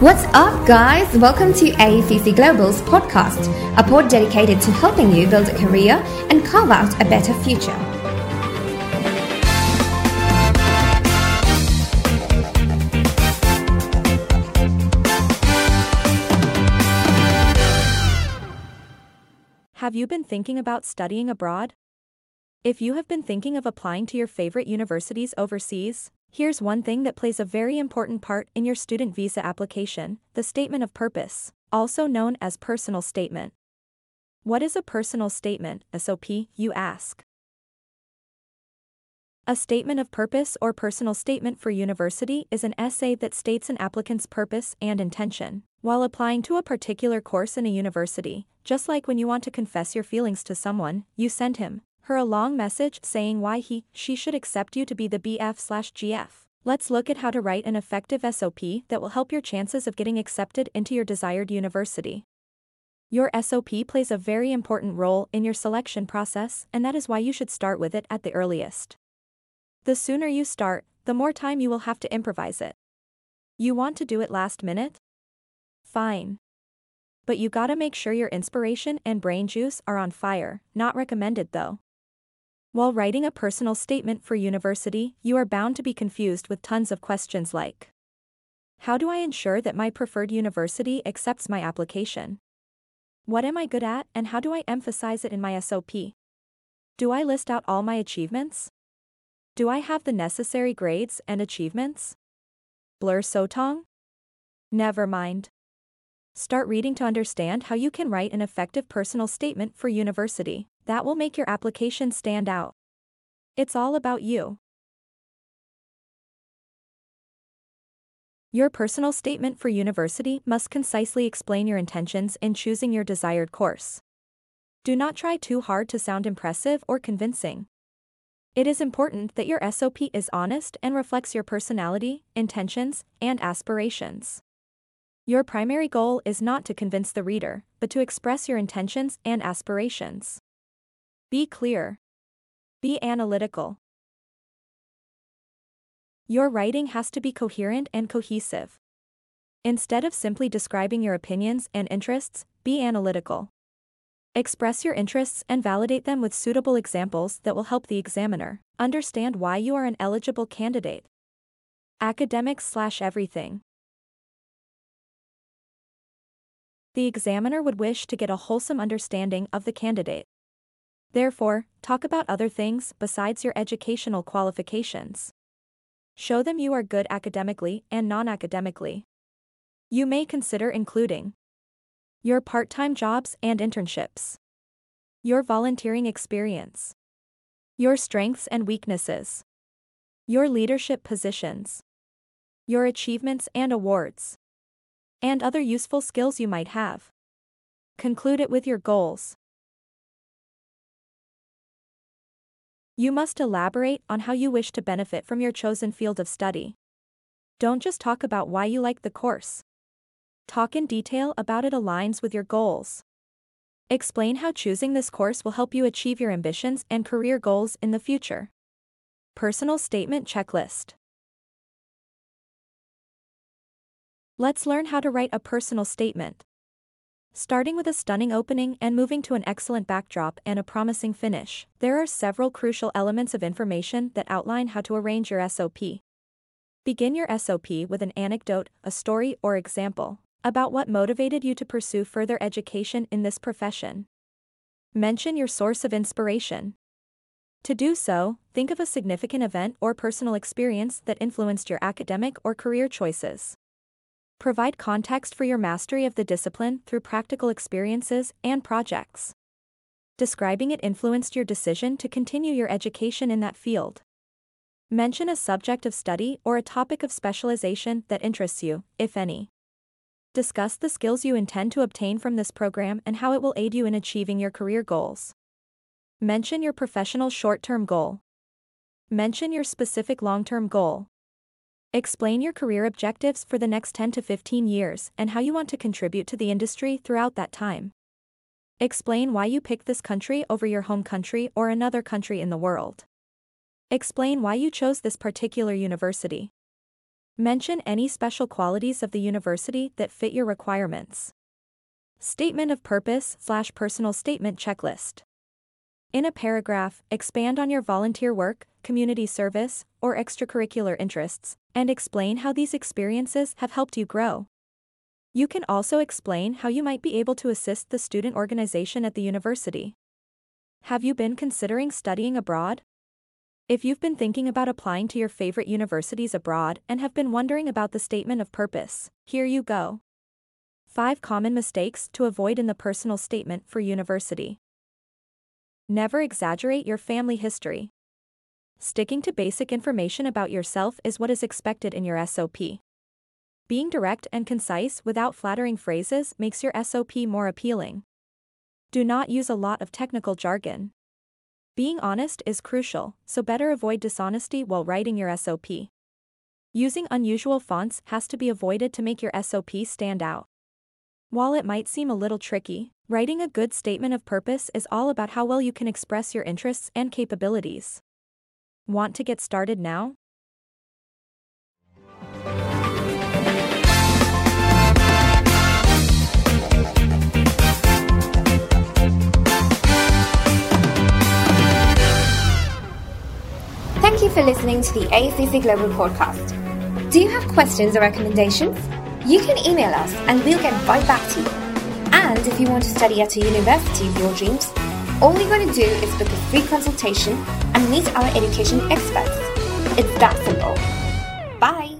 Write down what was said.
What's up, guys? Welcome to AECC Global's podcast, a pod dedicated to helping you build a career and carve out a better future. Have you been thinking about studying abroad? If you have been thinking of applying to your favorite universities overseas, here's one thing that plays a very important part in your student visa application the Statement of Purpose, also known as Personal Statement. What is a personal statement, SOP, you ask? A statement of purpose or personal statement for university is an essay that states an applicant's purpose and intention while applying to a particular course in a university. Just like when you want to confess your feelings to someone, you send him, her a long message saying why he, she should accept you to be the BF slash GF. Let's look at how to write an effective SOP that will help your chances of getting accepted into your desired university. Your SOP plays a very important role in your selection process, and that is why you should start with it at the earliest. The sooner you start, the more time you will have to improvise it. You want to do it last minute? Fine. But you gotta make sure your inspiration and brain juice are on fire, not recommended though. While writing a personal statement for university, you are bound to be confused with tons of questions like How do I ensure that my preferred university accepts my application? What am I good at and how do I emphasize it in my SOP? Do I list out all my achievements? Do I have the necessary grades and achievements? Blur Sotong? Never mind. Start reading to understand how you can write an effective personal statement for university that will make your application stand out. It's all about you. Your personal statement for university must concisely explain your intentions in choosing your desired course. Do not try too hard to sound impressive or convincing. It is important that your SOP is honest and reflects your personality, intentions, and aspirations. Your primary goal is not to convince the reader, but to express your intentions and aspirations. Be clear. Be analytical. Your writing has to be coherent and cohesive. Instead of simply describing your opinions and interests, be analytical. Express your interests and validate them with suitable examples that will help the examiner understand why you are an eligible candidate. Academics slash everything. The examiner would wish to get a wholesome understanding of the candidate. Therefore, talk about other things besides your educational qualifications. Show them you are good academically and non academically. You may consider including your part time jobs and internships, your volunteering experience, your strengths and weaknesses, your leadership positions, your achievements and awards, and other useful skills you might have. Conclude it with your goals. You must elaborate on how you wish to benefit from your chosen field of study. Don't just talk about why you like the course. Talk in detail about it aligns with your goals. Explain how choosing this course will help you achieve your ambitions and career goals in the future. Personal Statement Checklist Let's learn how to write a personal statement. Starting with a stunning opening and moving to an excellent backdrop and a promising finish, there are several crucial elements of information that outline how to arrange your SOP. Begin your SOP with an anecdote, a story, or example about what motivated you to pursue further education in this profession. Mention your source of inspiration. To do so, think of a significant event or personal experience that influenced your academic or career choices. Provide context for your mastery of the discipline through practical experiences and projects. Describing it influenced your decision to continue your education in that field. Mention a subject of study or a topic of specialization that interests you, if any. Discuss the skills you intend to obtain from this program and how it will aid you in achieving your career goals. Mention your professional short term goal. Mention your specific long term goal. Explain your career objectives for the next 10 to 15 years and how you want to contribute to the industry throughout that time. Explain why you picked this country over your home country or another country in the world. Explain why you chose this particular university. Mention any special qualities of the university that fit your requirements. Statement of purpose slash personal statement checklist. In a paragraph, expand on your volunteer work, community service, or extracurricular interests, and explain how these experiences have helped you grow. You can also explain how you might be able to assist the student organization at the university. Have you been considering studying abroad? If you've been thinking about applying to your favorite universities abroad and have been wondering about the statement of purpose, here you go. 5 Common Mistakes to Avoid in the Personal Statement for University. Never exaggerate your family history. Sticking to basic information about yourself is what is expected in your SOP. Being direct and concise without flattering phrases makes your SOP more appealing. Do not use a lot of technical jargon. Being honest is crucial, so better avoid dishonesty while writing your SOP. Using unusual fonts has to be avoided to make your SOP stand out. While it might seem a little tricky, writing a good statement of purpose is all about how well you can express your interests and capabilities. Want to get started now? Thank you for listening to the AECC Global podcast. Do you have questions or recommendations? You can email us and we'll get right back to you. And if you want to study at a university of your dreams, all you're going to do is book a free consultation and meet our education experts. It's that simple. Bye.